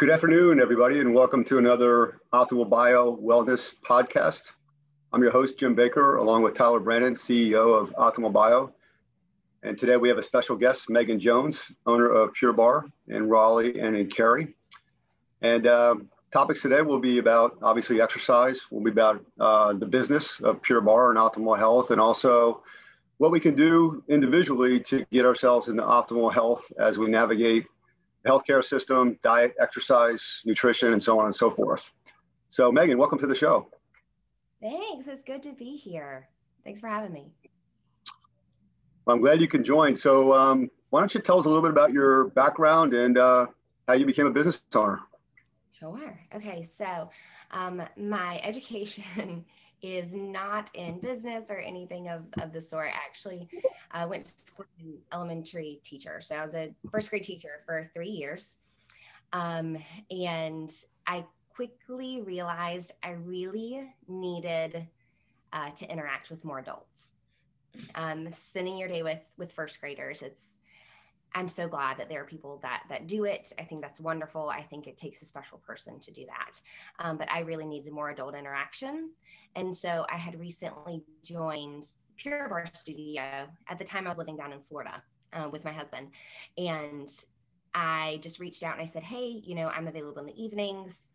Good afternoon, everybody, and welcome to another Optimal Bio Wellness podcast. I'm your host, Jim Baker, along with Tyler Brandon, CEO of Optimal Bio. And today we have a special guest, Megan Jones, owner of Pure Barre in Raleigh and in Cary. And uh, topics today will be about obviously exercise, will be about uh, the business of Pure Barre and optimal health, and also what we can do individually to get ourselves into optimal health as we navigate healthcare system, diet, exercise, nutrition, and so on and so forth. So, Megan, welcome to the show. Thanks. It's good to be here. Thanks for having me. Well, I'm glad you can join. So, um, why don't you tell us a little bit about your background and uh, how you became a business owner? Sure. Okay. So, um, my education is not in business or anything of, of the sort. I actually uh, went to school an elementary teacher. So, I was a first grade teacher for three years. Um, and I quickly realized I really needed uh, to interact with more adults. Um, spending your day with with first graders, it's I'm so glad that there are people that that do it. I think that's wonderful. I think it takes a special person to do that. Um, but I really needed more adult interaction, and so I had recently joined Pure Barre Studio. At the time, I was living down in Florida uh, with my husband, and I just reached out and I said, "Hey, you know, I'm available in the evenings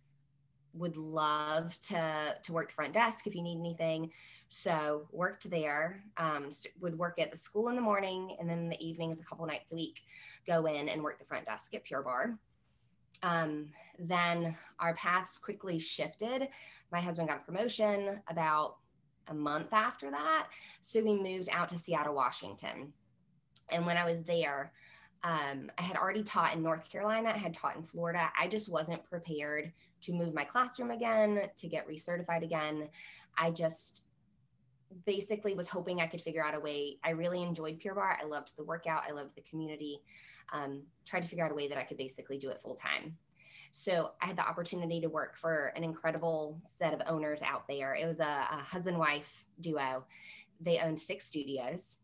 would love to to work the front desk if you need anything. So worked there. Um, would work at the school in the morning, and then the evenings, a couple nights a week, go in and work the front desk at Pure Barre. Um, then our paths quickly shifted. My husband got a promotion about a month after that, so we moved out to Seattle, Washington. And when I was there, um, I had already taught in North Carolina, I had taught in Florida. I just wasn't prepared to move my classroom again, to get recertified again. I just basically was hoping I could figure out a way. I really enjoyed Pure Barre. I loved the workout, I loved the community. Um, tried to figure out a way that I could basically do it full time. So I had the opportunity to work for an incredible set of owners out there. It was a, a husband wife duo. They owned six studios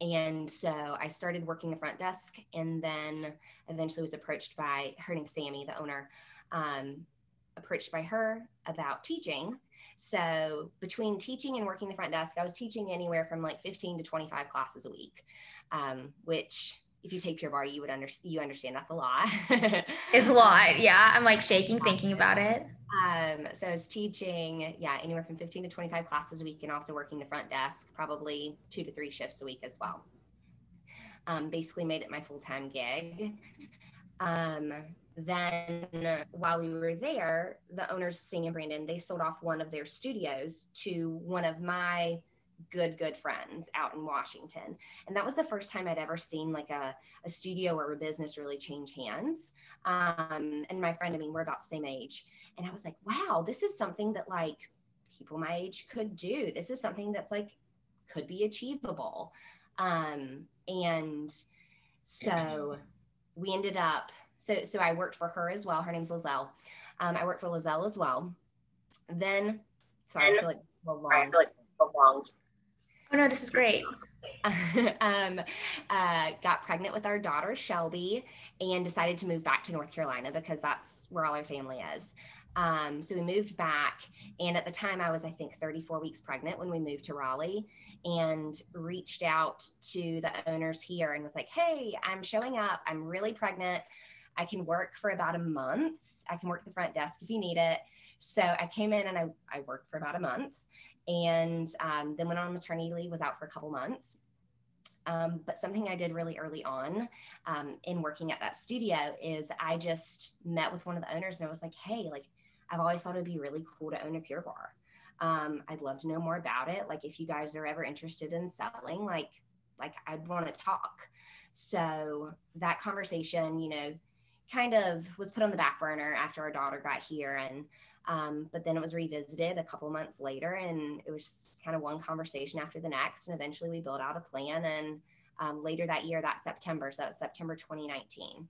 and so I started working the front desk and then eventually was approached by her name's Sammy, the owner, um, approached by her about teaching. So between teaching and working the front desk, I was teaching anywhere from like 15 to 25 classes a week, um, which if you take Pure Barre, you would understand. You understand that's a lot. it's a lot. Yeah, I'm like shaking thinking about it. Um, so I was teaching, yeah, anywhere from 15 to 25 classes a week, and also working the front desk, probably two to three shifts a week as well. Um, basically, made it my full time gig. Um, then, while we were there, the owners, Sing and Brandon, they sold off one of their studios to one of my good good friends out in washington. And that was the first time i'd ever seen like a, a studio or a business really change hands. Um, and my friend i mean we're about the same age. And i was like wow this is something that like people my age could do. This is something that's like could be achievable. Um, and so we ended up so so i worked for her as well her name's lizelle um, i worked for lizelle as well then sorry i feel like long Oh no, this is great. um, uh, got pregnant with our daughter Shelby and decided to move back to North Carolina because that's where all our family is. Um, so we moved back, and at the time I was, I think, 34 weeks pregnant when we moved to Raleigh, and reached out to the owners here and was like, "Hey, I'm showing up. I'm really pregnant. I can work for about a month. I can work the front desk if you need it." So I came in and I, I worked for about a month and um, then went on maternity leave, was out for a couple months. Um, but something I did really early on um, in working at that studio is I just met with one of the owners and I was like, hey, like I've always thought it'd be really cool to own a Pure Barre. Um, I'd love to know more about it. Like if you guys are ever interested in selling, like like I'd want to talk. So that conversation, you know, kind of was put on the back burner after our daughter got here and um, but then it was revisited a couple months later, and it was kind of one conversation after the next. And eventually we built out a plan. And um, later that year, that September, so that was September 2019,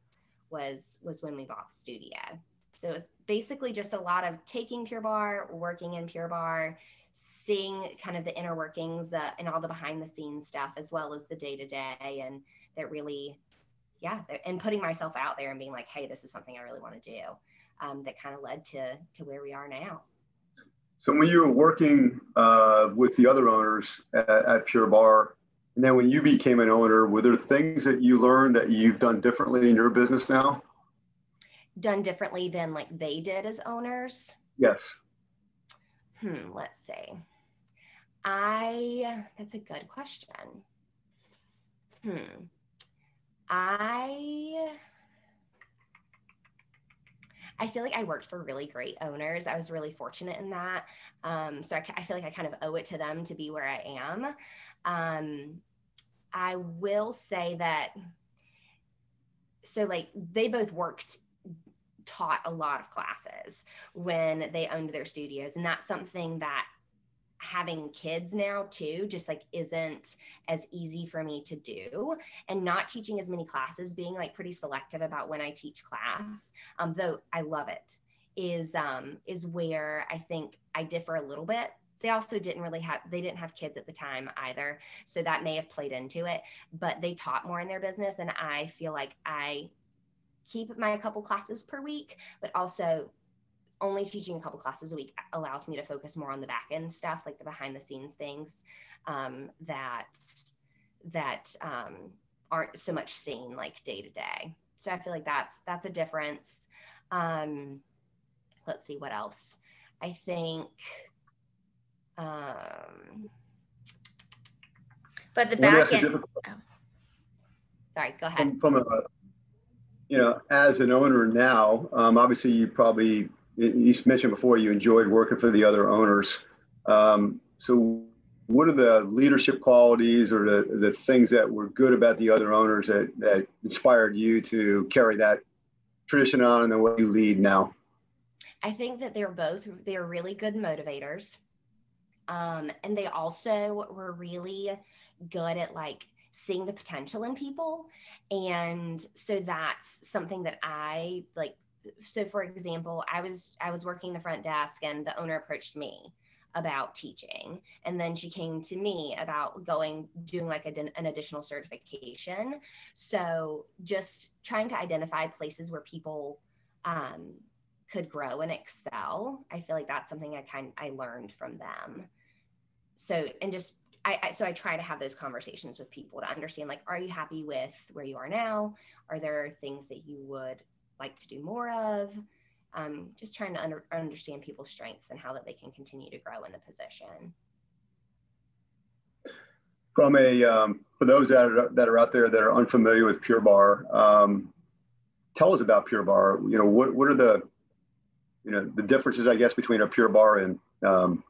was was when we bought the studio. So it was basically just a lot of taking Pure Barre working in Pure Barre seeing kind of the inner workings uh, and all the behind the scenes stuff, as well as the day to day, and that really yeah, and putting myself out there and being like, hey, this is something I really want to do. Um, that kind of led to to where we are now. So when you were working uh, with the other owners at, at, Pure Barre, and then when you became an owner, were there things that you learned that you've done differently in your business now? Done differently than like they did as owners? Yes. Hmm. Let's see. I. That's a good question. Hmm. I I feel like I worked for really great owners. I was really fortunate in that. Um, so I, I, feel like I kind of owe it to them to be where I am. Um, I will say that, so like they both worked taught a lot of classes when they owned their studios and that's something that having kids now too just like isn't as easy for me to do and not teaching as many classes being like pretty selective about when i teach class um, though i love it is um, is where i think i differ a little bit. They also didn't really have they didn't have kids at the time either so that may have played into it but they taught more in their business and i feel like i keep my couple classes per week but also only teaching a couple classes a week allows me to focus more on the back end stuff, like the behind the scenes things um, that that um, aren't so much seen like day to day. So I feel like that's that's a difference. Um, let's see what else. I think. Um, but the back end. Oh. Sorry, go ahead. From, from, a, you know, as an owner now, um, obviously you probably you mentioned before you enjoyed working for the other owners. Um, so, what are the leadership qualities or the, the things that were good about the other owners that, that inspired you to carry that tradition on in the way you lead now? I think that they're both they're really good motivators. Um, and they also were really good at like seeing the potential in people. And so that's something that I like so for example i was i was working the front desk and the owner approached me about teaching. And then she came to me about going doing like a, an additional certification. So just trying to identify places where people um, could grow and excel i feel like that's something i kind i learned from them. So and just I, I, so I try to have those conversations with people to understand like, are you happy with where you are now? Are there things that you would like to do more of. Um, just trying to under, understand people's strengths and how that they can continue to grow in the position. From a um, for those that are, that are out there that are unfamiliar with Pure Barre, um, tell us about Pure Barre. You know what what are the you know the differences I guess between a Pure Barre and um,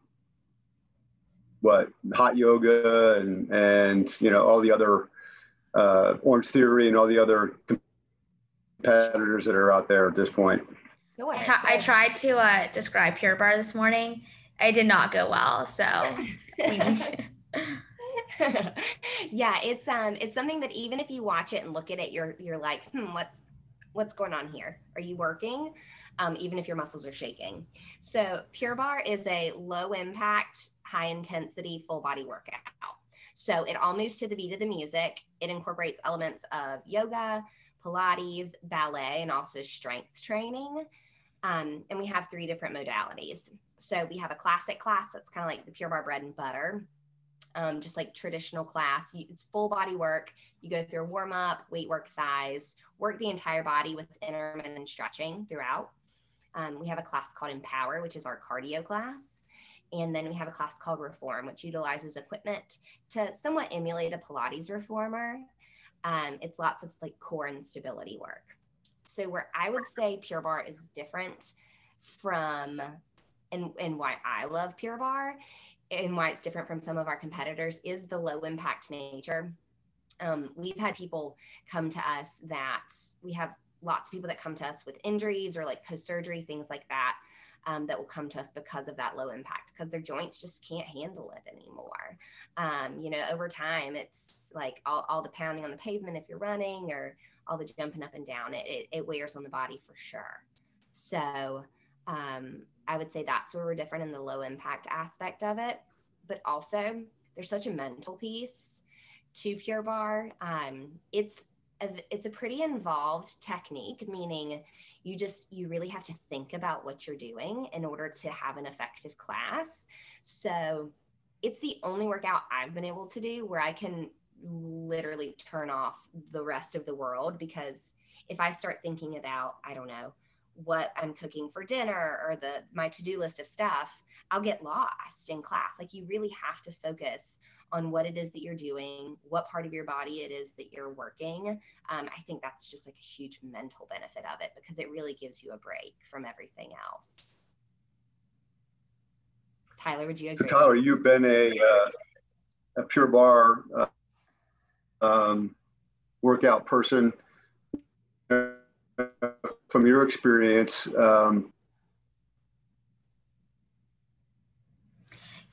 what hot yoga and and you know all the other uh, Orangetheory and all the other competitors that are out there at this point? I tried to uh, describe Pure Barre this morning. It did not go well. So yeah, it's um it's something that even if you watch it and look at it, you're you're like, hmm, what's what's going on here? Are you working? Um, even if your muscles are shaking. So Pure Barre is a low impact, high intensity, full body workout. So it all moves to the beat of the music. It incorporates elements of yoga, Pilates, ballet, and also strength training. Um, and we have three different modalities. So we have a classic class that's kind of like the Pure Barre bread and butter, um, just like traditional class. It's full body work. You go through warm up, weight work thighs, work the entire body with intermittent stretching throughout. Um, we have a class called Empower, which is our cardio class. And then we have a class called Reform, which utilizes equipment to somewhat emulate a Pilates reformer. Um, it's lots of like core and stability work. So where I would say Pure Barre is different from and, and why I love Pure Barre and why it's different from some of our competitors is the low impact nature. Um, we've had people come to us that we have lots of people that come to us with injuries or like post surgery, things like that um, that will come to us because of that low impact because their joints just can't handle it anymore. Um, you know, over time, it's like all, all the pounding on the pavement if you're running or all the jumping up and down, it, it, it wears on the body for sure. So um, I would say that's where we're different in the low impact aspect of it. But also, there's such a mental piece to Pure Barre. Um, it's it's a pretty involved technique meaning you just you really have to think about what you're doing in order to have an effective class. So it's the only workout i've been able to do where i can literally turn off the rest of the world because if i start thinking about i don't know what i'm cooking for dinner or the my to-do list of stuff i'll get lost in class like you really have to focus on what it is that you're doing, what part of your body it is that you're working. Um, I think that's just like a huge mental benefit of it because it really gives you a break from everything else. Tyler, would you agree? So Tyler, you've been a, uh, a Pure Barre uh, um, workout person. From your experience, um,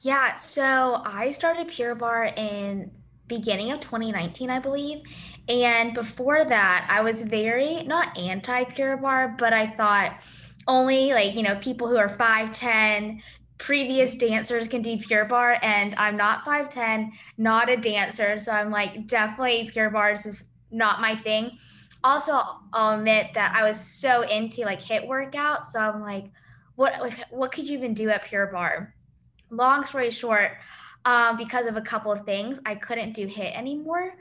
Yeah, so I started Pure Barre in beginning of 2019, I believe. And before that, I was very not anti Pure Barre but I thought only like, you know, people who are 5'10, previous dancers can do Pure Barre And I'm not 5'10, not a dancer. So I'm like, definitely Pure Barres is not my thing. Also, I'll admit that I was so into like HIIT workouts. So I'm like, what, what could you even do at Pure Barre? long story short, um, because of a couple of things, I couldn't do HIIT anymore.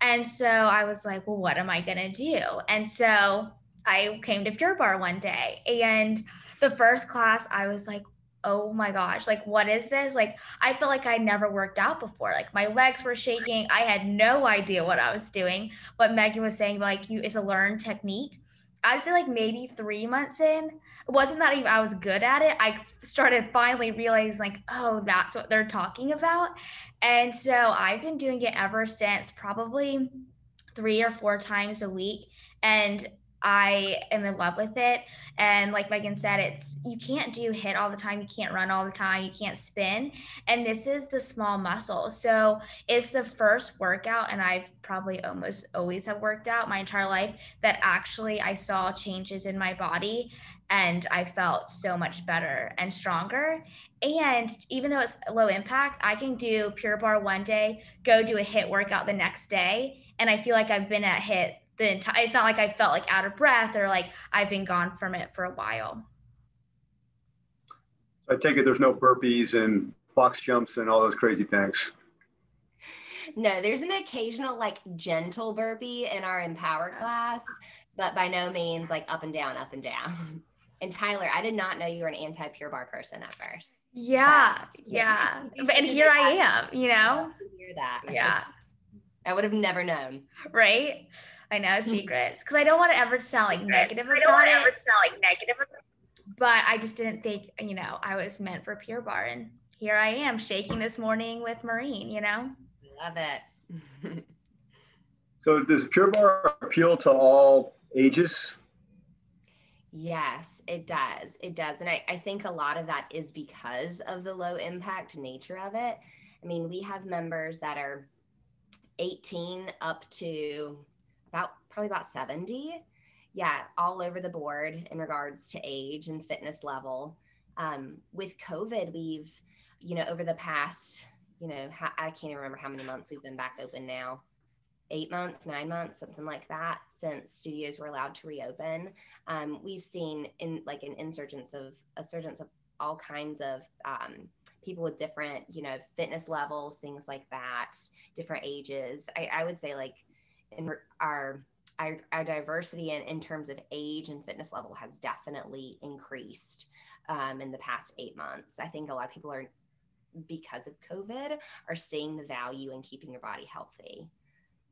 And so I was like, well, what am I to do? And so I came to Pure Barre one day. And the first class, I was like, oh my gosh, like, what is this? Like, I felt like I never worked out before. Like, my legs were shaking. I had no idea what I was doing. What Megan was saying, like, you, it's a learned technique. I'd say, like, maybe three months in, it wasn't that even I was good at it. I started finally realizing like, oh, that's what they're talking about. And so I've been doing it ever since probably three or four times a week. And I am in love with it. And like Megan said, it's you can't do HIIT all the time, you can't run all the time, you can't spin. And this is the small muscle. So it's the first workout, and I've probably almost always have worked out my entire life that actually I saw changes in my body and I felt so much better and stronger. And even though it's low impact, I can do Pure Barre one day, go do a HIIT workout the next day, and I feel like I've been at HIIT the entire it's not like I felt like out of breath or like I've been gone from it for a while. So I take it there's no burpees and box jumps and all those crazy things. No, there's an occasional like gentle burpee in our empower class, but by no means like up and down, up and down. And Tyler, I did not know you were an anti Pure Barre person at first. Yeah, but, yeah. yeah. and here I am, you know. Hear that. Yeah. I would have never known. Right? I know secrets because I don't want to ever sound like negative I don't want to ever sound like negative. But I just didn't think, you know, I was meant for Pure Barre, and here I am shaking this morning with Marine. You know. Love it. so does Pure Barre appeal to all ages? Yes, it does. It does. And I, I think a lot of that is because of the low impact nature of it. I mean, we have members that are 18 up to about probably about 70 yeah all over the board in regards to age and fitness level. Um, with covid we've you know over the past you know i can't even remember how many months we've been back open now. Eight months nine months something like that since studios were allowed to reopen. Um, we've seen in like an insurgence of a surgence of all kinds of um, people with different you know fitness levels things like that different ages. I, I would say like in our our, our diversity in, in terms of age and fitness level has definitely increased um, in the past eight months. I think a lot of people are, because of COVID, are seeing the value in keeping your body healthy.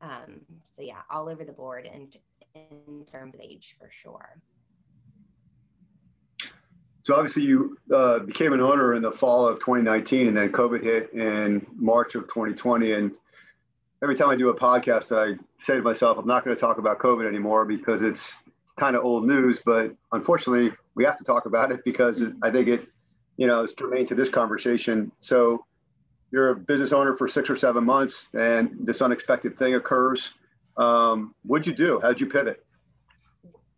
Um, so yeah, all over the board and in terms of age for sure. So obviously you uh, became an owner in the fall of 2019 and then COVID hit in March of 2020. And every time I do a podcast, I say to myself, I'm not going to talk about COVID anymore because it's kind of old news. But unfortunately, we have to talk about it because I think it, you know, is germane to this conversation. So you're a business owner for six or seven months, and this unexpected thing occurs. Um, what'd you do? How'd you pivot?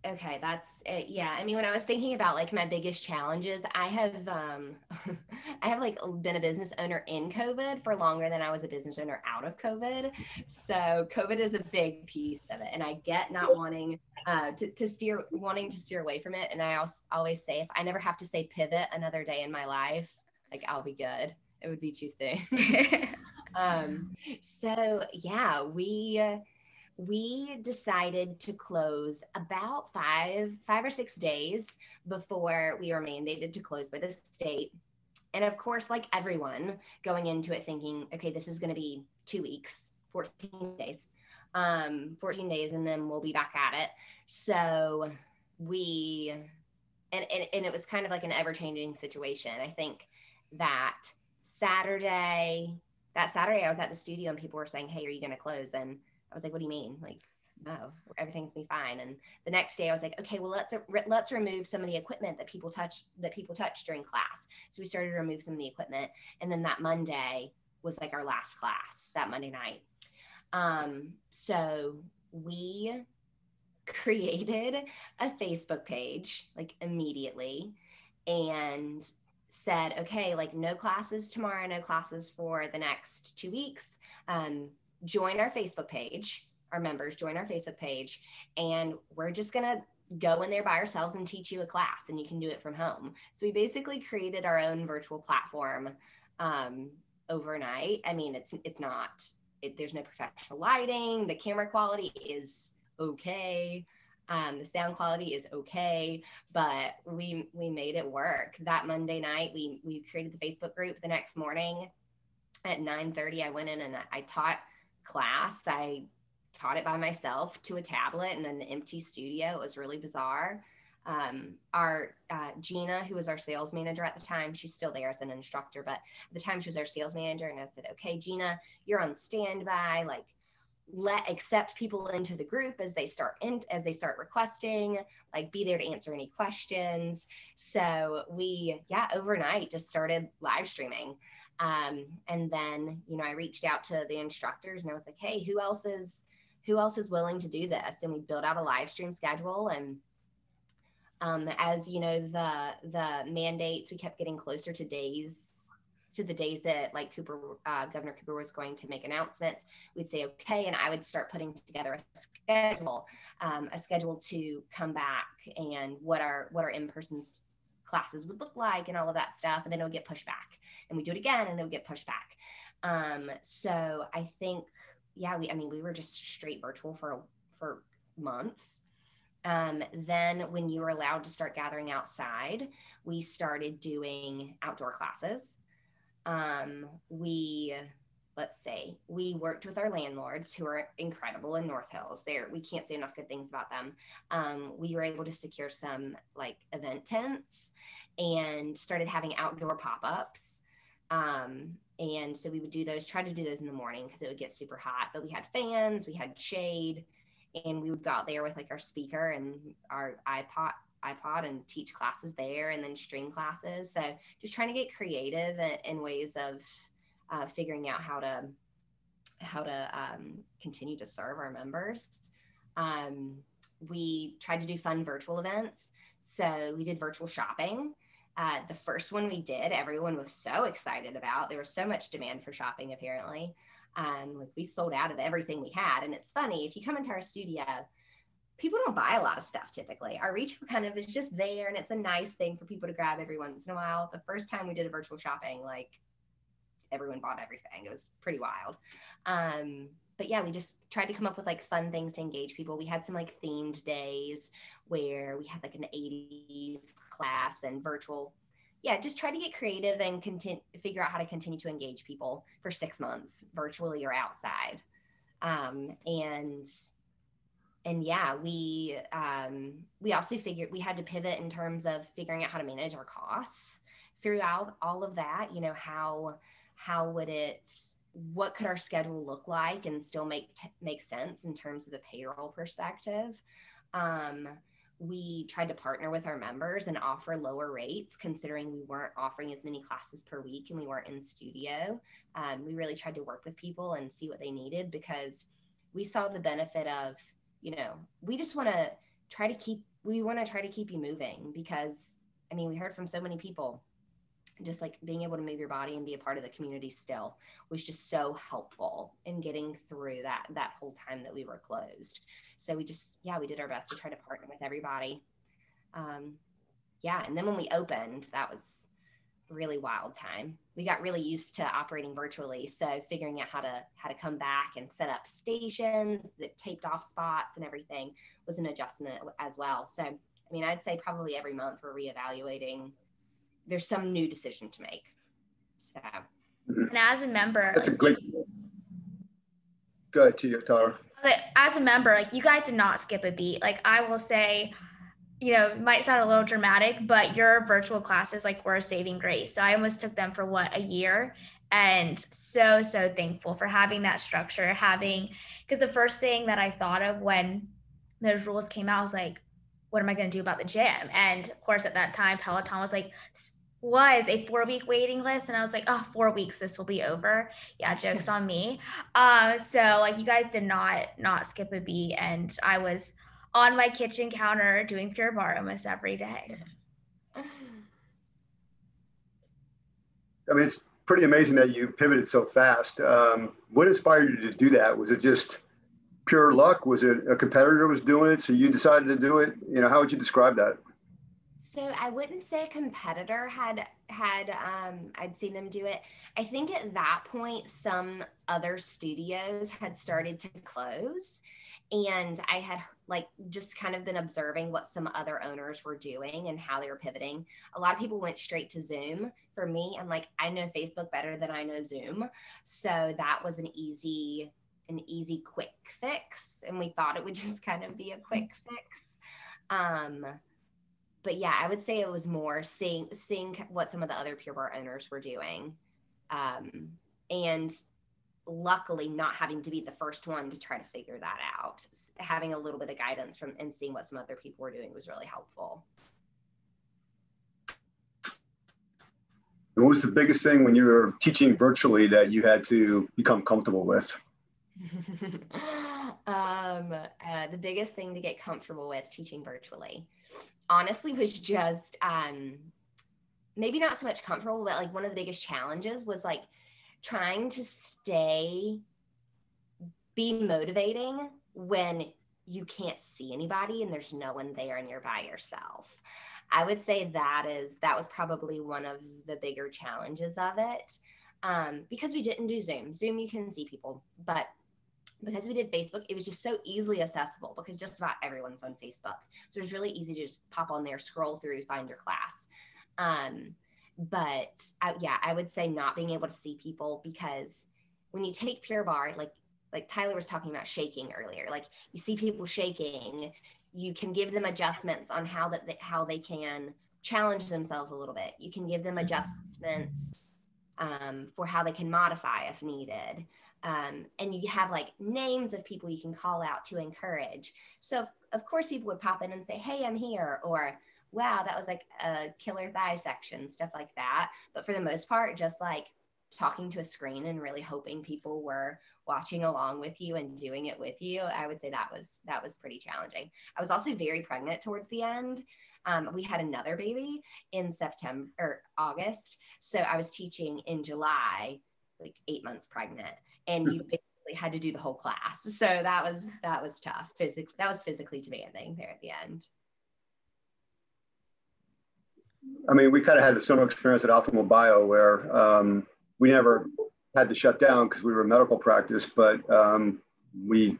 Okay that's it. yeah i mean when i was thinking about like my biggest challenges i have um i have like been a business owner in covid for longer than i was a business owner out of covid so covid is a big piece of it and i get not wanting uh to, to steer wanting to steer away from it and i also always say if i never have to say pivot another day in my life like i'll be good it would be too soon um so yeah we we decided to close about five five or six days before we were mandated to close by the state. And of course like everyone going into it thinking okay this is going to be two weeks 14 days um 14 days and then we'll be back at it. So we and, and, and it was kind of like an ever-changing situation. I think that saturday that saturday i was at the studio and people were saying hey are you going to close? And I was like, what do you mean? Like, no, everything's gonna be fine. And the next day I was like, okay, well, let's, let's remove some of the equipment that people touch, that people touch during class. So we started to remove some of the equipment. And then that Monday was like our last class that Monday night. Um, so we created a Facebook page like immediately and said, okay, like no classes tomorrow, no classes for the next two weeks. Um, join our Facebook page, our members join our Facebook page, and we're just going to go in there by ourselves and teach you a class and you can do it from home. So we basically created our own virtual platform um, overnight. I mean, it's it's not it, there's no professional lighting. The camera quality is okay. Um, the sound quality is okay, but we we made it work. That Monday night, we we created the Facebook group. The next morning, at 9:30, I went in and I taught class. I taught it by myself to a tablet and an empty studio. It was really bizarre. Um, our uh, Gina, who was our sales manager at the time, she's still there as an instructor, but at the time she was our sales manager. And I said, okay, Gina, you're on standby. Like, let accept people into the group as they start in as they start requesting like be there to answer any questions so we yeah overnight just started live streaming um, and then, you know, I reached out to the instructors and I was like, hey, who else is who else is willing to do this? And we built out a live stream schedule. And um, as you know, the the mandates, we kept getting closer to days to the days that like Cooper, uh, Governor Cooper was going to make announcements, we'd say, okay. And I would start putting together a schedule, um, a schedule to come back and what our, what our in-person classes would look like and all of that stuff. And then it would get pushed back and we do it again and it would get pushed back. Um, so I think, yeah, we, I mean, we were just straight virtual for, for months. Um, then when you were allowed to start gathering outside, we started doing outdoor classes. Um, we, let's say we worked with our landlords who are incredible in north hills. There we can't say enough good things about them. Um, we were able to secure some like event tents and started having outdoor pop-ups. Um, and so we would do those try to do those in the morning because it would get super hot but we had fans we had shade and we would go out there with like our speaker and our ipod iPod and teach classes there and then stream classes. So just trying to get creative in ways of uh, figuring out how to how to um, continue to serve our members. Um, we tried to do fun virtual events. So we did virtual shopping. Uh, the first one we did, everyone was so excited about. There was so much demand for shopping, apparently. Um, like we sold out of everything we had. And it's funny, if you come into our studio, people don't buy a lot of stuff typically. Our retail kind of is just there and it's a nice thing for people to grab every once in a while. The first time we did a virtual shopping, like everyone bought everything. It was pretty wild. Um, but yeah, we just tried to come up with like fun things to engage people. We had some like themed days where we had like an 80s class and virtual. Yeah, just try to get creative and continue figure out how to continue to engage people for six months, virtually or outside. Um, and and yeah, we um, we also figured we had to pivot in terms of figuring out how to manage our costs throughout all of that. You know how how would it what could our schedule look like and still make t- make sense in terms of the payroll perspective? Um, we tried to partner with our members and offer lower rates considering we weren't offering as many classes per week and we weren't in studio. Um, we really tried to work with people and see what they needed because we saw the benefit of you know we just want to try to keep we want to try to keep you moving because I mean, we heard from so many people just like being able to move your body and be a part of the community still was just so helpful in getting through that that whole time that we were closed. So we just yeah we did our best to try to partner with everybody. Um yeah and then when we opened that was really wild time. We got really used to operating virtually so figuring out how to how to come back and set up stations that taped off spots and everything was an adjustment as well. So I mean, I'd say probably every month we're reevaluating. There's some new decision to make. So. Mm-hmm. And as a member, that's a great. Go ahead, to you, Tyler. As a member, like you guys did not skip a beat. Like I will say, you know, might sound a little dramatic, but your virtual classes like were a saving grace. So I almost took them for what a year, and so so thankful for having that structure, having because the first thing that I thought of when those rules came out was like, what am I going to do about the gym? And of course, at that time, Peloton was like, was a four week waiting list. And I was like, oh, four weeks, this will be over. Yeah, jokes on me. Um, so like you guys did not not skip a beat. And I was on my kitchen counter doing pure barre almost every day. I mean, it's pretty amazing that you pivoted so fast. Um, what inspired you to do that? Was it just pure luck? Was it a competitor was doing it, so you decided to do it? You know, how would you describe that? So I wouldn't say a competitor had had um, I'd seen them do it. I think at that point some other studios had started to close, and I had like just kind of been observing what some other owners were doing and how they were pivoting. A lot of people went straight to Zoom. For me, I'm like I know Facebook better than I know Zoom, so that was an easy an easy quick fix and we thought it would just kind of be a quick fix um but yeah i would say it was more seeing seeing what some of the other pure barre owners were doing um and luckily not having to be the first one to try to figure that out. Having a little bit of guidance from and seeing what some other people were doing was really helpful. What was the biggest thing when you were teaching virtually that you had to become comfortable with? Um, uh, the biggest thing to get comfortable with teaching virtually, honestly, was just um, maybe not so much comfortable, but like one of the biggest challenges was like trying to stay, be motivating when you can't see anybody and there's no one there and you're by yourself. I would say that is that was probably one of the bigger challenges of it um, because we didn't do Zoom. Zoom you can see people, but because we did Facebook, it was just so easily accessible because just about everyone's on Facebook. So it was really easy to just pop on there, scroll through, find your class. Um, but I, yeah, I would say not being able to see people because when you take Pure Barre, like like Tyler was talking about shaking earlier, like you see people shaking, you can give them adjustments on how that they, how they can challenge themselves a little bit. You can give them mm-hmm. adjustments um, for how they can modify if needed um, and you have like names of people you can call out to encourage. So, of course, people would pop in and say, Hey, I'm here, or wow, that was like a killer thigh section, stuff like that. But for the most part, just like talking to a screen and really hoping people were watching along with you and doing it with you i would say that was that was pretty challenging i was also very pregnant towards the end um, we had another baby in september or august so i was teaching in july like eight months pregnant and you basically had to do the whole class. So that was that was tough. Physically, that was physically demanding there at the end. I mean, we kind of had a similar experience at Optimal Bio where um, we never had to shut down because we were a medical practice, but um, we,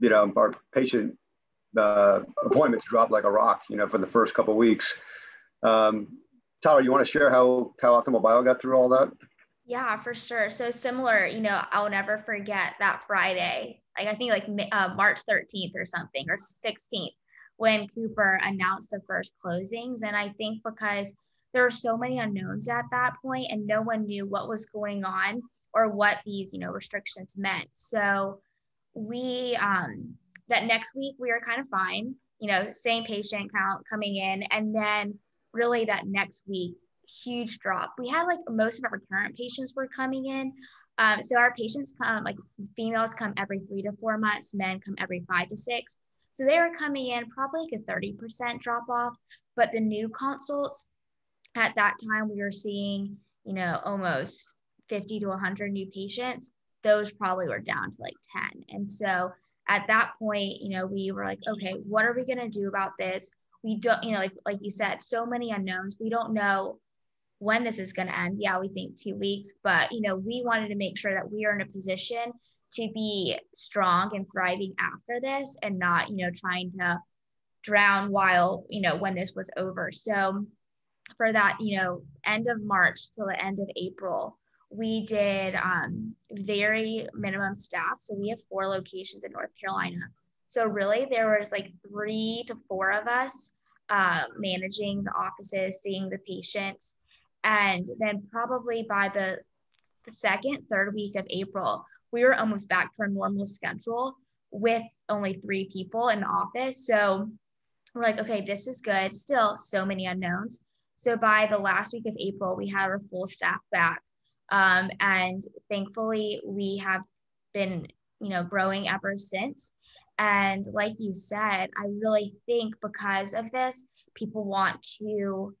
you know, our patient uh, appointments dropped like a rock, you know, for the first couple weeks. Um, Tyler, you want to share how, how Optimal Bio got through all that? Yeah, for sure. So similar, you know, I'll never forget that Friday, like I think like uh, March 13th or something or 16th when Cooper announced the first closings. And I think because there were so many unknowns at that point and no one knew what was going on or what these, you know, restrictions meant. So we, um, that next week we were kind of fine, you know, same patient count coming in. And then really that next week, huge drop. We had like most of our current patients were coming in. Um, so our patients come, like females come every three to four months, men come every five to six. So they were coming in probably like a 30% drop off, but the new consults at that time we were seeing, you know, almost 50 to 100 new patients. Those probably were down to like 10. And so at that point, you know, we were like, okay, what are we going to do about this? We don't, you know, like like you said, so many unknowns. We don't know when this is going to end. Yeah, we think two weeks, but you know, we wanted to make sure that we are in a position to be strong and thriving after this and not, you know, trying to drown while, you know, when this was over. So for that, you know, end of March till the end of April, we did um, very minimum staff. So we have four locations in North Carolina. So really, there was like three to four of us uh, managing the offices, seeing the patients, and then probably by the, the second, third week of April, we were almost back to our normal schedule with only three people in the office. So we're like, okay, this is good. Still, so many unknowns. So by the last week of April, we had our full staff back. Um, and thankfully, we have been, you know, growing ever since. And like you said, I really think because of this, people want to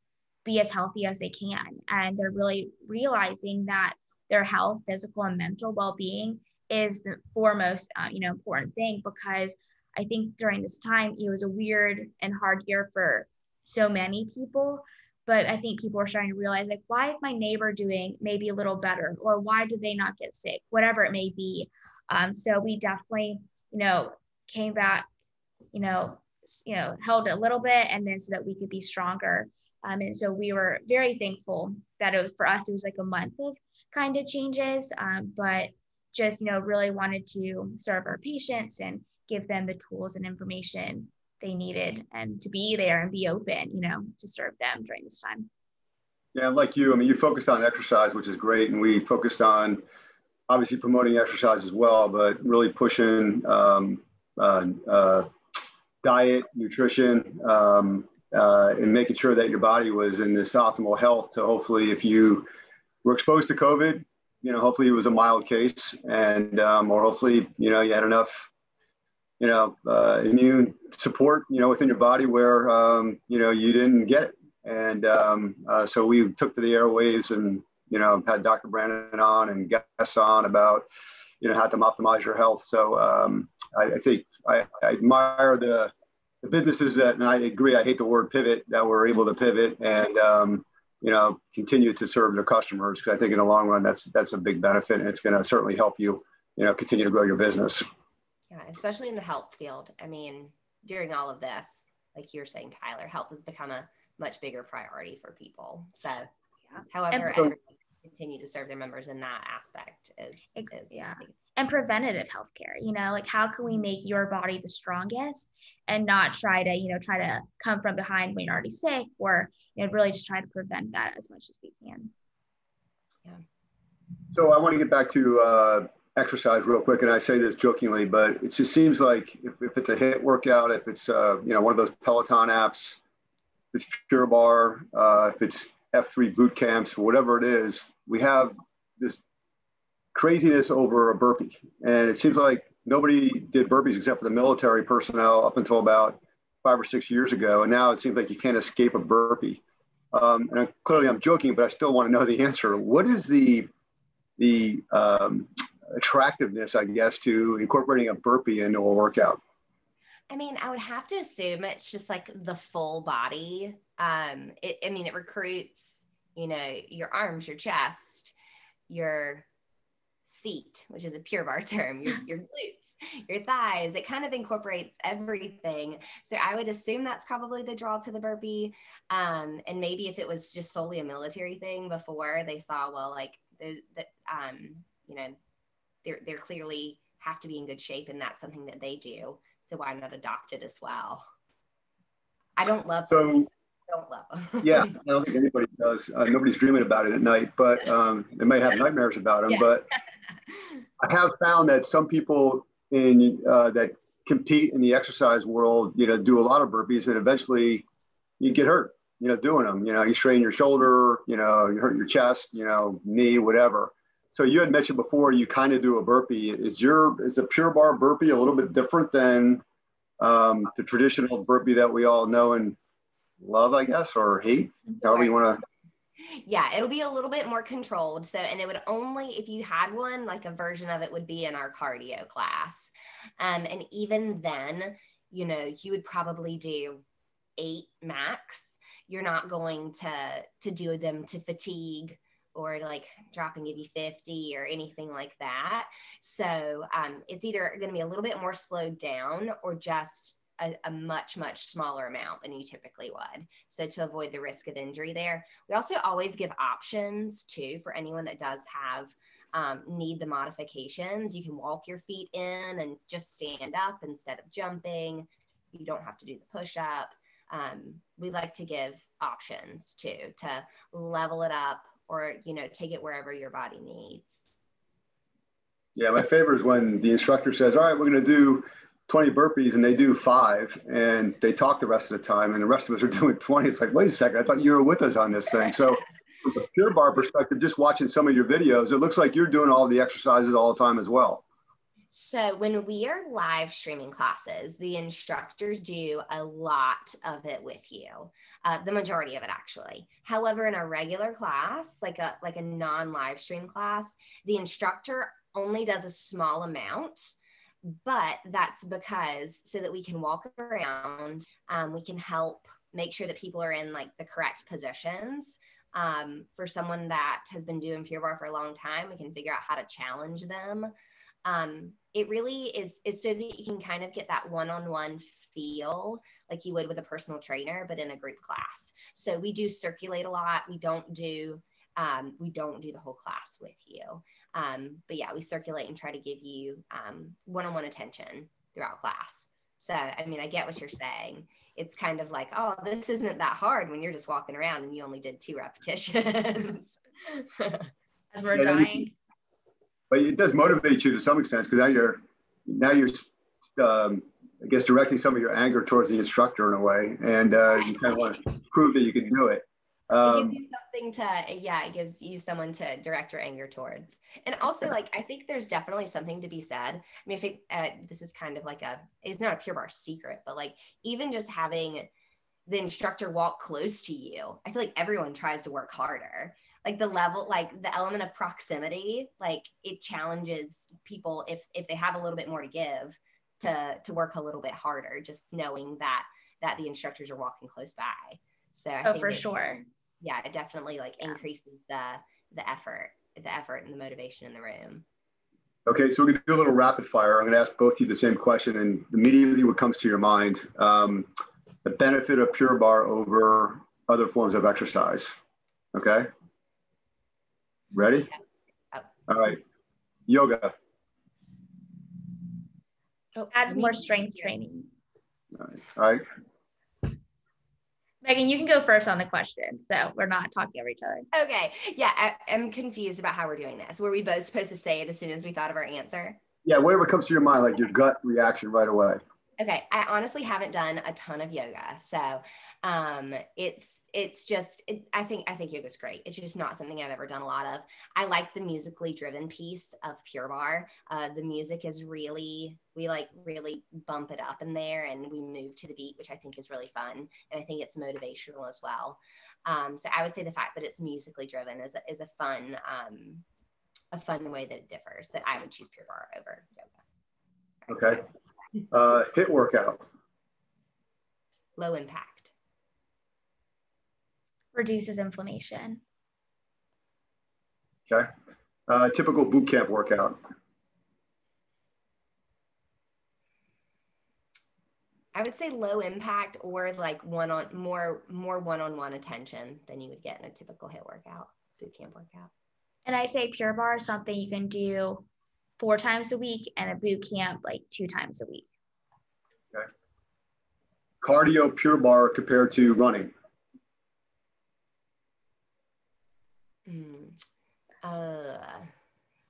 be as healthy as they can. And they're really realizing that their health, physical and mental well-being is the foremost, uh, you know, important thing because I think during this time it was a weird and hard year for so many people. But I think people are starting to realize like, why is my neighbor doing maybe a little better, or why did they not get sick, whatever it may be. Um, so we definitely, you know, came back, you know, you know, held a little bit, and then so that we could be stronger. Um, and so we were very thankful that it was for us. It was like a month of kind of changes, um, but just you know really wanted to serve our patients and give them the tools and information they needed and to be there and be open you know to serve them during this time yeah like you i mean you focused on exercise which is great and we focused on obviously promoting exercise as well but really pushing um, uh, uh, diet nutrition um, uh, and making sure that your body was in this optimal health to hopefully if you were exposed to covid you know, hopefully it was a mild case, and um, or hopefully, you know, you had enough, you know, uh, immune support, you know, within your body where, um, you know, you didn't get it. And um, uh, so we took to the airwaves and, you know, had Dr. Brandon on and guests on about, you know, how to optimize your health. So um, I, I, think I, I admire the, the businesses that, and I agree, I hate the word pivot, that were able to pivot and, um, you know, continue to serve their customers. Because I think in the long run, that's that's a big benefit, and it's going to certainly help you, you know, continue to grow your business. Yeah, especially in the health field. I mean, during all of this, like you're saying, Tyler, health has become a much bigger priority for people. So, yeah. however, and, continue to serve their members in that aspect is, is yeah. And preventative healthcare, you know, like how can we make your body the strongest and not try to, you know, try to come from behind when you're already sick or, you know, really just try to prevent that as much as we can. Yeah. So I want to get back to uh, exercise real quick. And I say this jokingly, but it just seems like if, if it's a HIIT workout, if it's, uh, you know, one of those Peloton apps, if it's Pure Barre uh, if it's F3 boot camps, whatever it is, we have this craziness over a burpee. And it seems like nobody did burpees except for the military personnel up until about five or six years ago. And now it seems like you can't escape a burpee. Um, and I, clearly I'm joking, but I still want to know the answer. What is the, the um, attractiveness, I guess, to incorporating a burpee into a workout? I mean, I would have to assume it's just like the full body. Um, it, I mean, it recruits, you know, your arms, your chest, your seat, which is a pure barre term, your, your glutes, your thighs. It kind of incorporates everything. So I would assume that's probably the draw to the burpee. Um, and maybe if it was just solely a military thing before, they saw, well, like the, the um, you know, they're they're clearly have to be in good shape, and that's something that they do. So why not adopt it as well? I don't love so, them. Don't love them. yeah, I don't think anybody does. Uh, nobody's dreaming about it at night, but um, they might have nightmares about them. Yeah. But I have found that some people in uh, that compete in the exercise world, you know, do a lot of burpees, and eventually you get hurt. You know, doing them. You know, you strain your shoulder. You know, you hurt your chest. You know, knee, whatever. So you had mentioned before you kind of do a burpee. Is your is a pure barre burpee a little bit different than um, the traditional burpee that we all know and love, I guess, or hate, however you want to. Yeah, it'll be a little bit more controlled. So, and it would only, if you had one, like a version of it would be in our cardio class. Um, and even then, you know, you would probably do eight max. You're not going to to do them to fatigue or like drop and give you 50 or anything like that. So um, it's either going to be a little bit more slowed down or just a, a, much, much smaller amount than you typically would. So to avoid the risk of injury there. We also always give options too for anyone that does have um, need the modifications. You can walk your feet in and just stand up instead of jumping. You don't have to do the push up. Um, we like to give options too to level it up or you know take it wherever your body needs yeah my favorite is when the instructor says all right we're going to do 20 burpees and they do five and they talk the rest of the time and the rest of us are doing 20 it's like wait a second i thought you were with us on this thing. So from a pure barre perspective just watching some of your videos it looks like you're doing all the exercises all the time as well. So when we are live streaming classes, the instructors do a lot of it with you, uh, the majority of it actually. However, in a regular class, like a like a non-live stream class, the instructor only does a small amount, but that's because so that we can walk around, um, we can help make sure that people are in like the correct positions. Um, for someone that has been doing Pure Barre for a long time, we can figure out how to challenge them. Um, it really is is so that you can kind of get that one-on-one feel like you would with a personal trainer but in a group class. So we do circulate a lot. We don't do um, we don't do the whole class with you um, but yeah we circulate and try to give you um, one-on-one attention throughout class. So i mean i get what you're saying. It's kind of like oh this isn't that hard when you're just walking around and you only did two repetitions. As we're dying. but it does motivate you to some extent because now you're now you're um, I guess directing some of your anger towards the instructor in a way, and uh, you kind of want to prove that you can do it. Um, it gives you something to yeah, it gives you someone to direct your anger towards, and also like I think there's definitely something to be said. I mean, if it, uh, this is kind of like a it's not a pure barre secret, but like even just having the instructor walk close to you, I feel like everyone tries to work harder. Like the level like the element of proximity like it challenges people if if they have a little bit more to give to to work a little bit harder just knowing that that the instructors are walking close by. So I oh for sure yeah it definitely like yeah. increases the the effort the effort and the motivation in the room okay so we're going to do a little rapid fire i'm going to ask both of you the same question and immediately what comes to your mind um, the benefit of pure Barre over other forms of exercise okay Ready? Yeah. All right. Yoga. Oh, adds more strength training. All right. All right. Megan, you can go first on the question. So we're not talking over each other. Okay. Yeah. I, am confused about how we're doing this. Were we both supposed to say it as soon as we thought of our answer? Yeah. Whatever comes to your mind, like your gut reaction right away. Okay. I honestly haven't done a ton of yoga. So um, it's it's just it, i think i think yoga's great. It's just not something i've ever done a lot of. I like the musically driven piece of pure barre. Uh, the music is really we like really bump it up in there and we move to the beat which i think is really fun. And i think it's motivational as well. Um, so i would say the fact that it's musically driven is a, is a fun um, a fun way that it differs that i would choose pure barre over yoga. Okay. Uh, HIIT workout. Low impact reduces inflammation. Okay. Uh, typical boot camp workout. I would say low impact or like one on more more one-on-one attention than you would get in a typical HIIT workout, boot camp workout. And I say pure barre is something you can do four times a week and a boot camp like two times a week. Okay. Cardio pure barre compared to running. Mm, uh,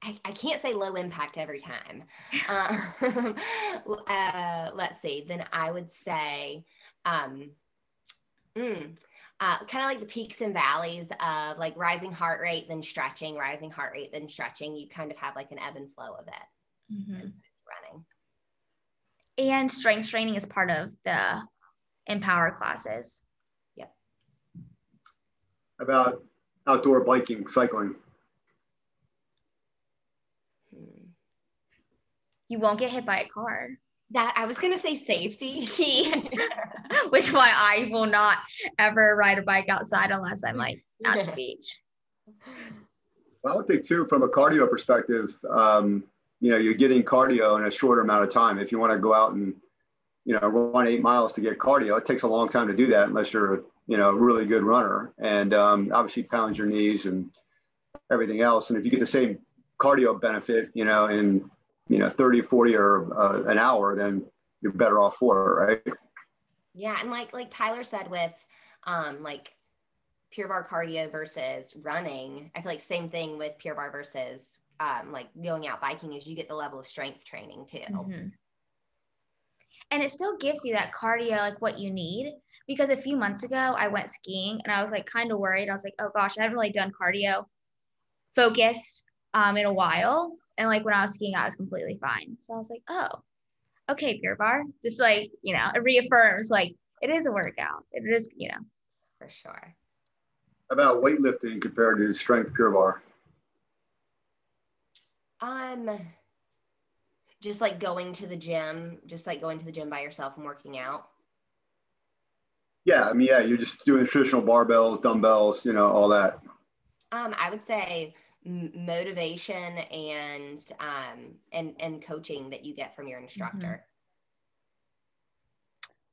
I, I, can't say low impact every time. Uh, uh, let's see. Then I would say, um, mm, uh, kind of like the peaks and valleys of like rising heart rate, then stretching, rising heart rate, then stretching. You kind of have like an ebb and flow of it. Mm-hmm. Running. And strength training is part of the empower classes. Yep. About outdoor biking, cycling. Hmm. You won't get hit by a car. That I was gonna say safety. Which why I will not ever ride a bike outside unless I'm like at the beach. Well, I would think too, from a cardio perspective, um, you know, you're getting cardio in a shorter amount of time. If you want to go out and, you know, run eight miles to get cardio, it takes a long time to do that unless you're, you know, a really good runner. And um, obviously pounds your knees and everything else. And if you get the same cardio benefit, you know, in, you know, 30, 40 or uh, an hour, then you're better off for it, right? Yeah. And like, like Tyler said with um, like pure barre cardio versus running, I feel like same thing with pure barre versus um, like going out biking is you get the level of strength training too. Mm-hmm. And it still gives you that cardio, like what you need. Because a few months ago, I went skiing and I was like kind of worried. I was like, oh gosh, I haven't really done cardio focused um, in a while. And like when I was skiing, I was completely fine. So I was like, oh, okay, Pure Barre. This like, you know, it reaffirms like it is a workout. It is, you know. For sure. About weightlifting compared to strength Pure Barre. Um, just like going to the gym, just like going to the gym by yourself and working out. Yeah, I mean, yeah, you're just doing traditional barbells, dumbbells, you know, all that. Um, I would say motivation and um and and coaching that you get from your instructor. Mm-hmm.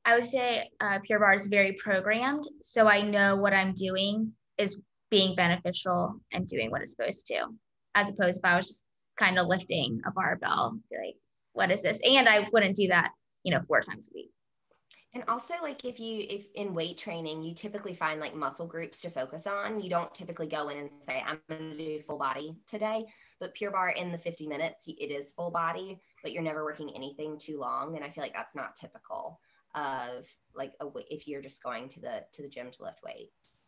I would say uh, Pure Barre is very programmed, so I know what I'm doing is being beneficial and doing what it's supposed to, as opposed if I was just kind of lifting a barbell. Like, what is this? And I wouldn't do that, you know, four times a week. And also, like if you if in weight training, you typically find like muscle groups to focus on. You don't typically go in and say, "I'm going to do full body today." But Pure barre in the 50 minutes, it is full body, but you're never working anything too long. And I feel like that's not typical of like a if you're just going to the to the gym to lift weights.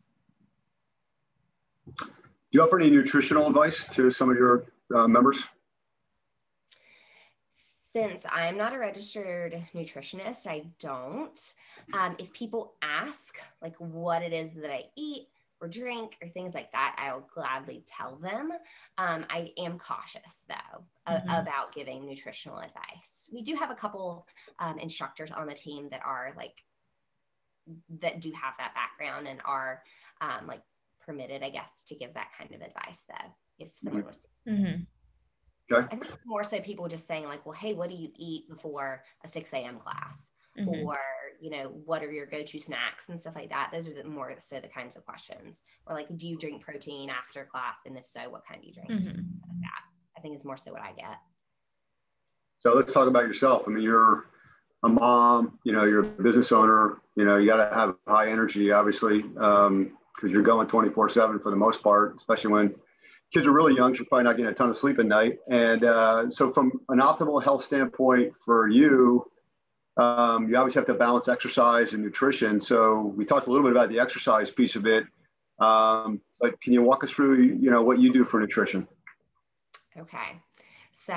Do you offer any nutritional advice to some of your uh, members? Since I'm not a registered nutritionist, I don't. Um, if people ask like what it is that I eat or drink or things like that, I'll gladly tell them. Um, I am cautious though mm-hmm. about giving nutritional advice. We do have a couple um, instructors on the team that are like that do have that background and are um, like permitted, I guess, to give that kind of advice though if someone was. Mm-hmm. Okay. I think more so people just saying like, well, hey, what do you eat before a 6 a.m. class? Mm-hmm. Or, you know, what are your go-to snacks and stuff like that? Those are the more so the kinds of questions. Or like, do you drink protein after class? And if so, what kind do you drink? Mm-hmm. Like that. I think is more so what I get. So let's talk about yourself. I mean, you're a mom, you know, you're a business owner, you know, you got to have high energy, obviously, because um, you're going 24 seven for the most part, especially when kids are really young, you're probably not getting a ton of sleep at night. And uh, so, from an optimal health standpoint for you, um, you obviously have to balance exercise and nutrition. So we talked a little bit about the exercise piece of it, um, but can you walk us through, you know, what you do for nutrition? Okay, so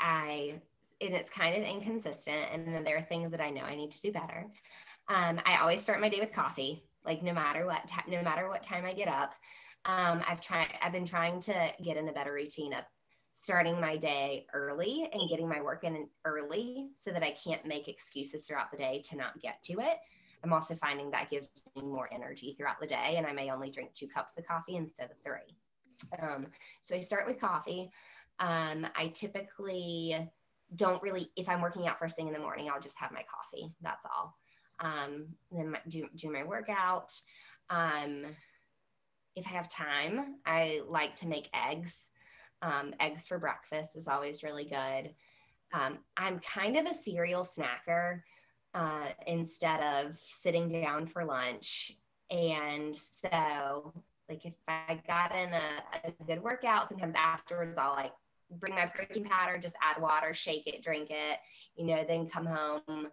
I and it's kind of inconsistent, and then there are things that I know I need to do better. Um, I always start my day with coffee, like no matter what, no matter what time I get up. Um, I've tried, I've been trying to get in a better routine of starting my day early and getting my work in early so that I can't make excuses throughout the day to not get to it. I'm also finding that gives me more energy throughout the day, and I may only drink two cups of coffee instead of three. Um, so I start with coffee. Um, I typically don't really, if I'm working out first thing in the morning, I'll just have my coffee. That's all. Um, then my, do, do my workout. Um, if I have time, I like to make eggs. Um, eggs for breakfast is always really good. Um, I'm kind of a cereal snacker uh, instead of sitting down for lunch. And so, like, if I got in a, a good workout, sometimes afterwards I'll like bring my protein powder, just add water, shake it, drink it, you know, then come home,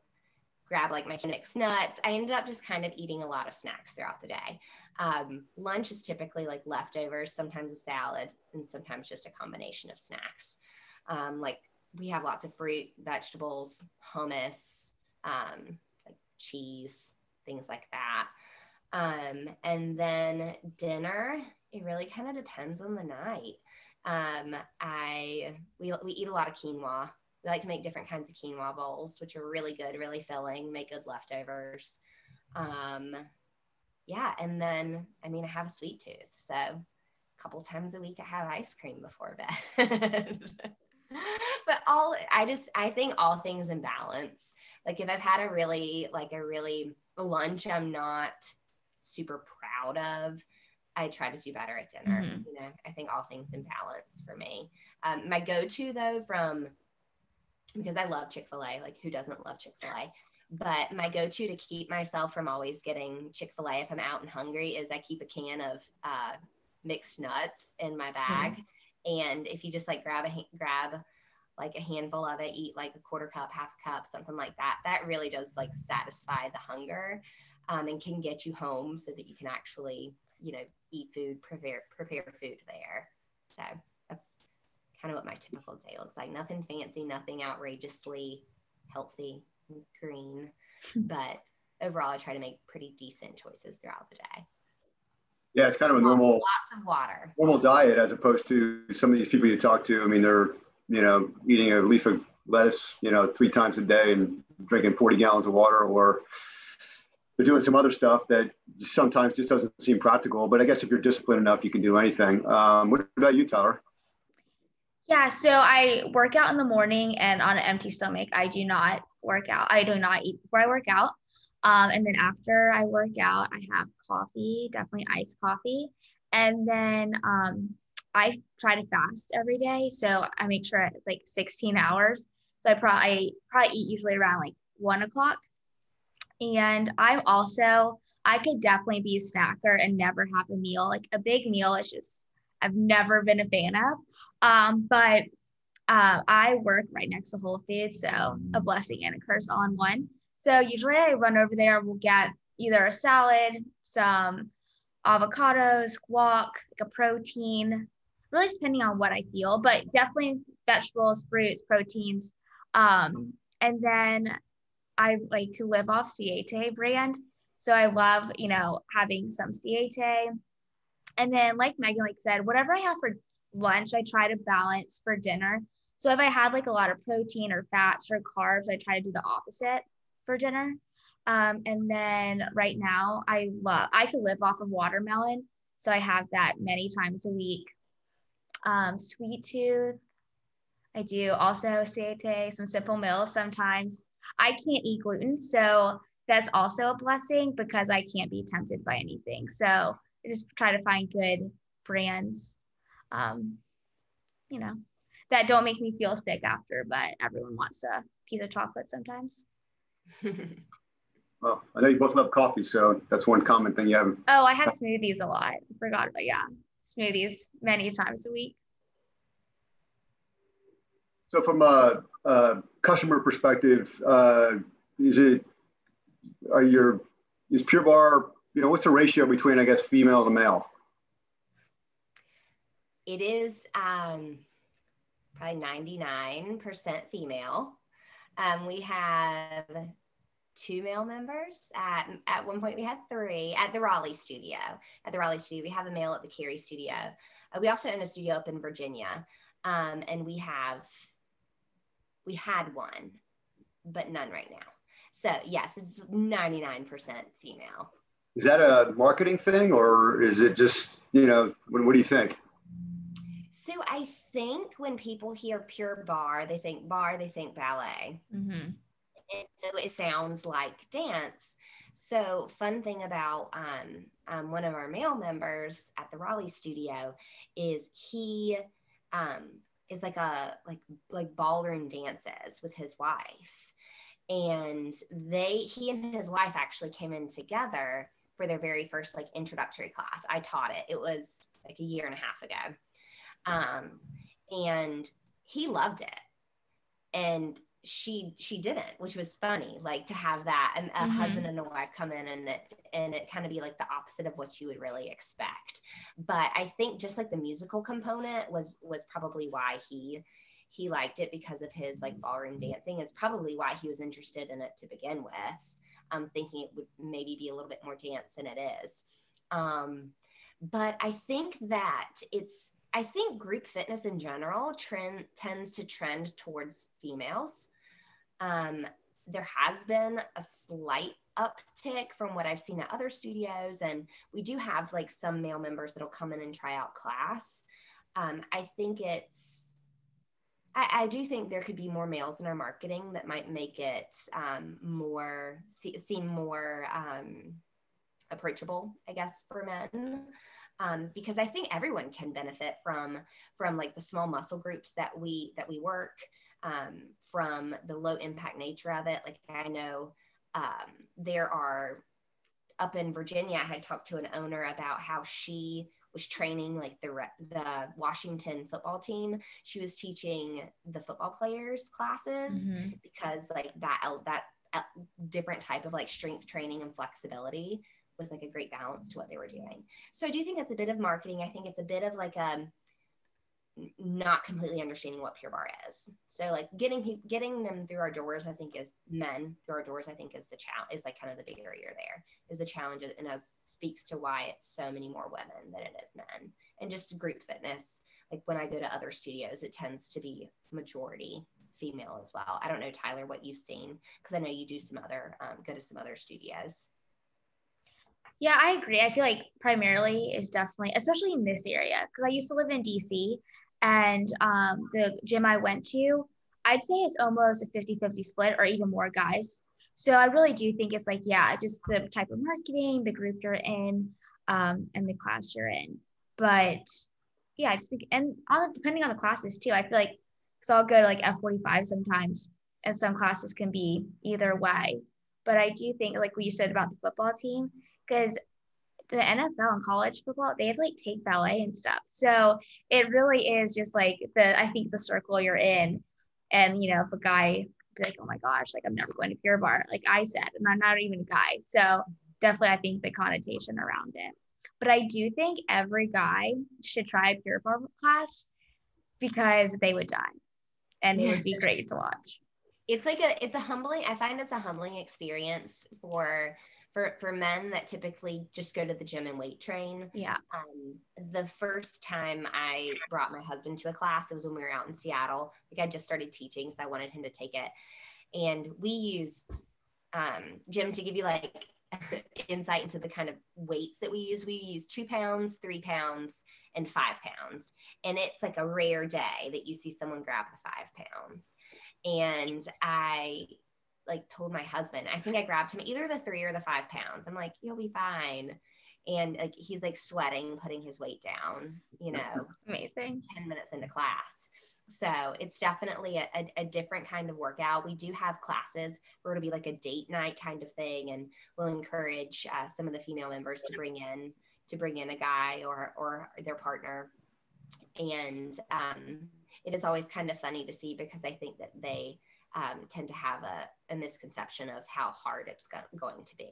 grab like my mixed nuts. I ended up just kind of eating a lot of snacks throughout the day. Um, lunch is typically like leftovers, sometimes a salad, and sometimes just a combination of snacks. Um, like we have lots of fruit, vegetables, hummus, um, like cheese, things like that. Um, and then dinner, it really kind of depends on the night. Um, I we we eat a lot of quinoa. We like to make different kinds of quinoa bowls, which are really good, really filling, make good leftovers. Um, yeah, and then I mean, I have a sweet tooth, so a couple times a week I have ice cream before bed. but all I just I think all things in balance. Like if I've had a really like a really lunch I'm not super proud of, I try to do better at dinner. Mm-hmm. You know, I think all things in balance for me. Um, my go-to though from because I love Chick-fil-A, like who doesn't love Chick-fil-A? But my go-to to keep myself from always getting Chick-fil-A if I'm out and hungry is I keep a can of uh, mixed nuts in my bag. Mm-hmm. And if you just like grab a grab like a handful of it, eat like a quarter cup, half a cup, something like that, that really does like satisfy the hunger um, and can get you home so that you can actually, you know, eat food, prepare prepare food there. So that's kind of what my typical day looks like. Nothing fancy, nothing outrageously healthy, green, but overall, I try to make pretty decent choices throughout the day. Yeah, it's kind of a normal lots of water. Normal diet as opposed to some of these people you talk to. I mean, they're you know eating a leaf of lettuce, you know, three times a day and drinking 40 gallons of water, or they're doing some other stuff that sometimes just doesn't seem practical. But I guess if you're disciplined enough, you can do anything. Um, what about you, Tyler? Yeah, so I work out in the morning and on an empty stomach. I do not work out. I do not eat before I work out. Um, and then after I work out, I have coffee, definitely iced coffee. And then um, I try to fast every day. So I make sure it's like 16 hours. So I probably probably eat usually around like one o'clock. And I'm also, I could definitely be a snacker and never have a meal. Like a big meal is just, I've never been a fan of. Um, but uh, I work right next to Whole Foods. So a blessing and a curse on one. So usually I run over there, we'll get either a salad, some avocados, guac, like a protein, really depending on what I feel, but definitely vegetables, fruits, proteins. Um, and then I like to live off Siete brand. So I love, you know, having some Siete. And then, like Megan like said, whatever I have for lunch, I try to balance for dinner. So if I had like a lot of protein or fats or carbs, I try to do the opposite for dinner. Um, and then right now, I love, I could live off of watermelon. So I have that many times a week. Um, sweet tooth, I do also Siete, some simple meals sometimes. I can't eat gluten. So that's also a blessing because I can't be tempted by anything. So just try to find good brands, um, you know, that don't make me feel sick after, but everyone wants a piece of chocolate sometimes. well, I know you both love coffee, so that's one common thing you have. Oh, I have smoothies a lot. I forgot about yeah, smoothies many times a week. So, from a, a customer perspective, uh, is it are your is Pure Barre? You know, what's the ratio between I guess female to male? It is um, probably ninety nine percent female um, we have two male members. At, at one point, we had three at the Raleigh studio. At the Raleigh studio, we have a male at the Cary studio. Uh, we also own a studio up in Virginia, um, and we have we had one, but none right now. So yes, it's ninety nine percent female. Is that a marketing thing, or is it just you know? What, what do you think? So I think when people hear pure barre, they think bar, they think ballet. Mm-hmm. And so it sounds like dance. So fun thing about um, um, one of our male members at the Raleigh studio is he um, is like a like like ballroom dances with his wife, and they he and his wife actually came in together for their very first like introductory class. I taught it. It was like a year and a half ago. Um, and he loved it and she she didn't which was funny like to have that and a mm-hmm. husband and a wife come in and it and it kind of be like the opposite of what you would really expect but i think just like the musical component was was probably why he he liked it because of his like ballroom dancing. Is probably why he was interested in it to begin with. Um, thinking it would maybe be a little bit more dance than it is. Um, but I think that it's I think group fitness in general trend tends to trend towards females. Um, there has been a slight uptick from what I've seen at other studios, and we do have like some male members that'll come in and try out class. Um, I think it's, I, I, do think there could be more males in our marketing that might make it um, more see, seem more um, approachable, I guess, for men um, because I think everyone can benefit from from like the small muscle groups that we that we work um, from the low impact nature of it. Like I know um, there are up in Virginia. I had talked to an owner about how she was training like the the Washington football team. She was teaching the football players classes mm-hmm. because like that that different type of like strength training and flexibility was like a great balance to what they were doing. So I do think it's a bit of marketing. I think it's a bit of like a um, not completely understanding what Pure barre is. So like getting people getting them through our doors, I think is men through our doors. I think is the challenge is like kind of the barrier there is the challenge, and as speaks to why it's so many more women than it is men. And just group fitness, like when I go to other studios, it tends to be majority female as well. I don't know Tyler what you've seen because I know you do some other um, go to some other studios. Yeah, I agree. I feel like primarily is definitely, especially in this area, because I used to live in DC and um, the gym I went to, I'd say it's almost a 50 50 split or even more guys. So I really do think it's like, yeah, just the type of marketing, the group you're in, um, and the class you're in. But yeah, I just think, and on depending on the classes too, I feel like, because I'll go to like F45 sometimes, and some classes can be either way. But I do think, like what you said about the football team, because the NFL and college football, they have like take ballet and stuff. So it really is just like the I think the circle you're in. And you know, if a guy be like, oh my gosh, like I'm never going to Pure Barre, like I said, and I'm not even a guy. So definitely I think the connotation around it. But I do think every guy should try a Pure Barre class because they would die and it would be great to watch. It's like a it's a humbling, I find it's a humbling experience for for for men that typically just go to the gym and weight train. Yeah. Um, the first time I brought my husband to a class, it was when we were out in Seattle. Like I just started teaching, so I wanted him to take it, and we used um, Jim to give you like insight into the kind of weights that we use. We use two pounds, three pounds, and five pounds. And it's like a rare day that you see someone grab the five pounds. And I like told my husband, I think I grabbed him either the three or the five pounds. I'm like, you'll be fine. And like he's like sweating, putting his weight down, you know, amazing 10 minutes into class. So it's definitely a, a, a, different kind of workout. We do have classes where it'll be like a date night kind of thing, and we'll encourage uh, some of the female members to bring in to bring in a guy or or their partner. And um, it is always kind of funny to see because I think that they um, tend to have a, a, misconception of how hard it's go- going to be.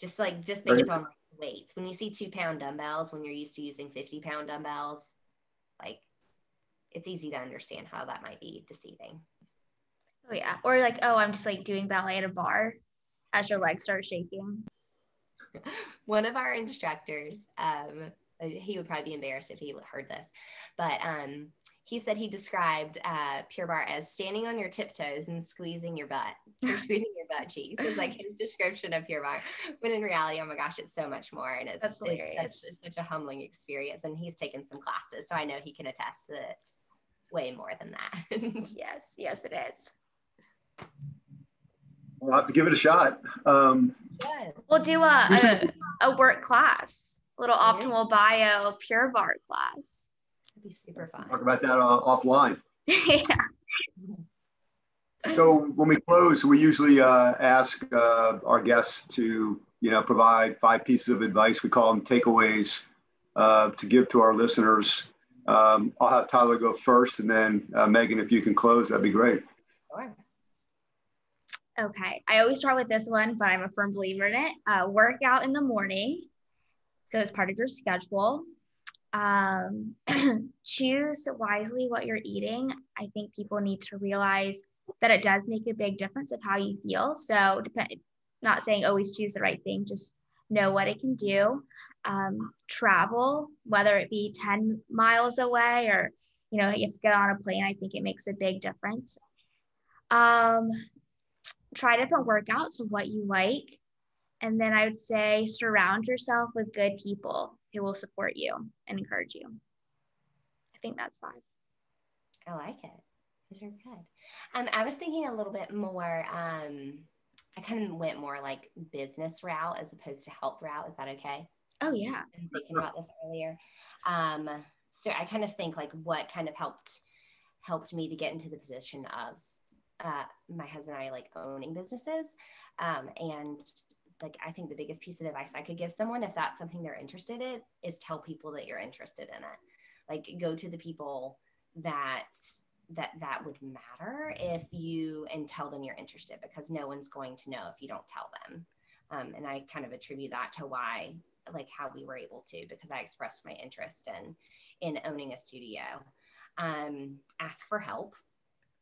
Just like just based on like weights. When you see two pound dumbbells, when you're used to using 50 pound dumbbells, like it's easy to understand how that might be deceiving. Oh yeah. Or like, oh, I'm just like doing ballet at a bar as your legs start shaking. One of our instructors, um, he would probably be embarrassed if he heard this, but um, he said he described uh, Pure Barre as standing on your tiptoes and squeezing your butt or squeezing your butt cheeks. It was like his description of Pure Barre. When in reality, oh my gosh, it's so much more. And it's, that's hilarious. It, such a humbling experience. And he's taken some classes, so I know he can attest that it's way more than that. yes, yes, it is. We'll have to give it a shot. Um, We'll do a, a, a work class, a little optimal bio Pure Barre class be super fun. Talk about that uh, offline. yeah. So when we close, we usually uh, ask uh, our guests to, you know, provide five pieces of advice. We call them takeaways uh, to give to our listeners. Um, I'll have Tyler go first, and then uh, Megan, if you can close, that'd be great. Sure. Okay, I always start with this one, but I'm a firm believer in it. Uh, work out in the morning, so it's part of your schedule Um, choose wisely what you're eating. I think people need to realize that it does make a big difference of how you feel. So, not saying always choose the right thing, just know what it can do. Um, travel, whether it be 10 miles away or, you know, you have to get on a plane, I think it makes a big difference. Um, try different workouts of what you like. And then I would say surround yourself with good people who will support you and encourage you. I think that's five. I like it. Those are good. Um, I was thinking a little bit more. Um, I kind of went more like business route as opposed to health route. Is that okay? Oh yeah. I'm thinking about this earlier. Um, so I kind of think like what kind of helped helped me to get into the position of uh, my husband and I like owning businesses. Um, and like I think the biggest piece of advice I could give someone if that's something they're interested in is tell people that you're interested in it. Like go to the people that that that would matter if you and tell them you're interested because no one's going to know if you don't tell them. Um, and I kind of attribute that to why like how we were able to because I expressed my interest in in owning a studio. Um, ask for help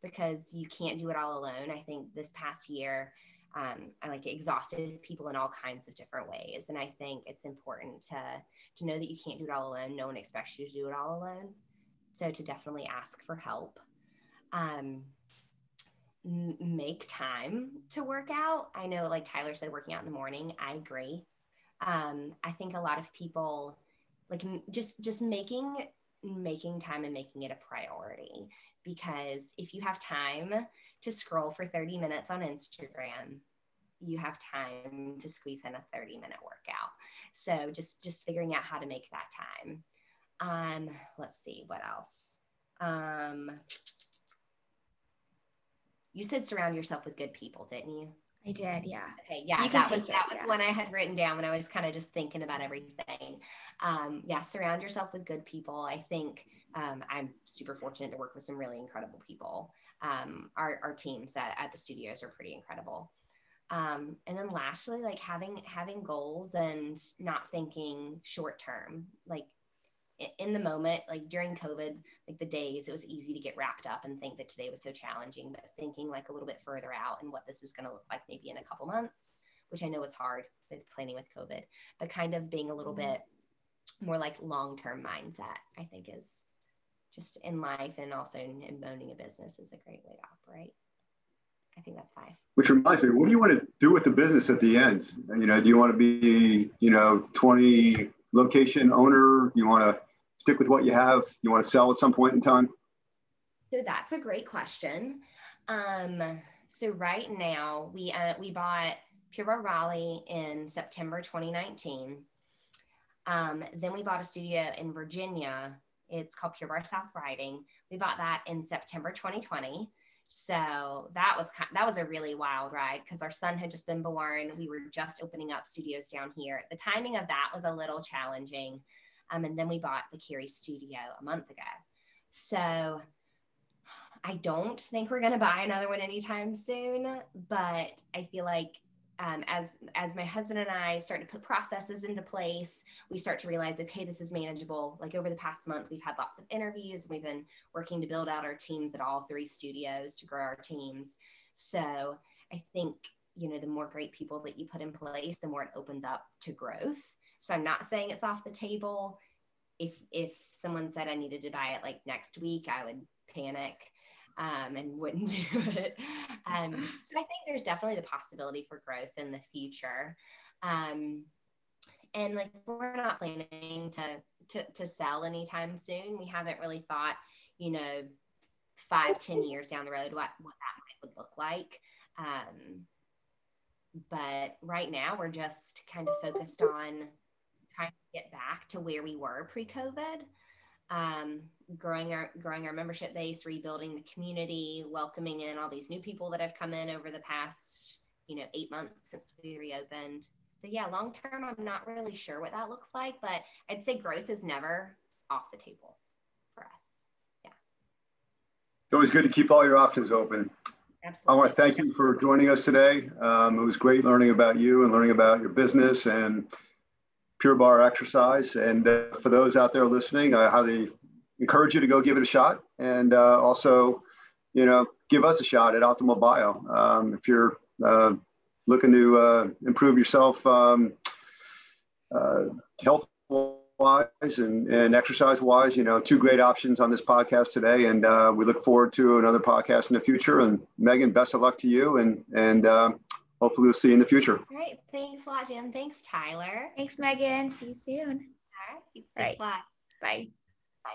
because you can't do it all alone. I think this past year, um, I like exhausted people in all kinds of different ways, and I think it's important to to know that you can't do it all alone. No one expects you to do it all alone, so to definitely ask for help. Um, make time to work out. I know, like Tyler said, working out in the morning. I agree. Um, I think a lot of people like just just making making time and making it a priority because if you have time to scroll for 30 minutes on Instagram, you have time to squeeze in a 30 minute workout. So just just figuring out how to make that time. Um, let's see what else. Um, you said surround yourself with good people, didn't you? I did, yeah. Okay, yeah, that was it, that was yeah. one I had written down when I was kind of just thinking about everything. Um, yeah, surround yourself with good people. I think um, I'm super fortunate to work with some really incredible people. Um, our, our teams at, at the studios are pretty incredible. Um, and then lastly, like having having goals and not thinking short term. Like in the moment, like during COVID, like the days, it was easy to get wrapped up and think that today was so challenging, but thinking like a little bit further out and what this is going to look like maybe in a couple months, which I know is hard with planning with COVID, but kind of being a little mm-hmm. bit more like long term mindset, I think is just in life and also in, in owning a business is a great way to operate. I think that's five. Which reminds me, what do you want to do with the business at the end? You know, do you want to be, you know, 20 location owner? You want to stick with what you have? You want to sell at some point in time? So that's a great question. Um, so right now we uh, we bought Pure Raleigh in September 2019. Um, then we bought a studio in Virginia. It's called Pure Barre South Riding. We bought that in September 2020. So that was kind, that was a really wild ride because our son had just been born. We were just opening up studios down here. The timing of that was a little challenging. Um, and then we bought the Cary studio a month ago. So I don't think we're going to buy another one anytime soon, but I feel like um, as as my husband and I start to put processes into place, we start to realize, okay, this is manageable. Like over the past month, we've had lots of interviews. And we've been working to build out our teams at all three studios to grow our teams. So I think you know the more great people that you put in place, the more it opens up to growth. So I'm not saying it's off the table. If if someone said I needed to buy it like next week, I would panic um, and wouldn't do it. Um, so I think there's definitely the possibility for growth in the future. Um, and like we're not planning to, to to sell anytime soon. We haven't really thought, you know, five, ten years down the road what what that might would look like. Um, but right now we're just kind of focused on trying to get back to where we were pre-COVID, um, growing our growing our membership base, rebuilding the community, welcoming in all these new people that have come in over the past you know eight months since we reopened. So yeah, long term, I'm not really sure what that looks like, but I'd say growth is never off the table for us. Yeah. It's always good to keep all your options open. Absolutely. I want to thank you for joining us today. Um, it was great learning about you and learning about your business and Pure Barre exercise. And uh, for those out there listening, I highly encourage you to go give it a shot. And uh, also, you know, give us a shot at Optimal Bio. Um, if you're uh, looking to uh, improve yourself um, uh, health wise and, and exercise wise, you know, two great options on this podcast today. And uh, we look forward to another podcast in the future. And Megan, best of luck to you. And, and hopefully we'll see you in the future. All right. Thanks a lot, Jim. Thanks, Tyler. Thanks, Megan. See you soon. All right. Thanks All right. Bye. Bye.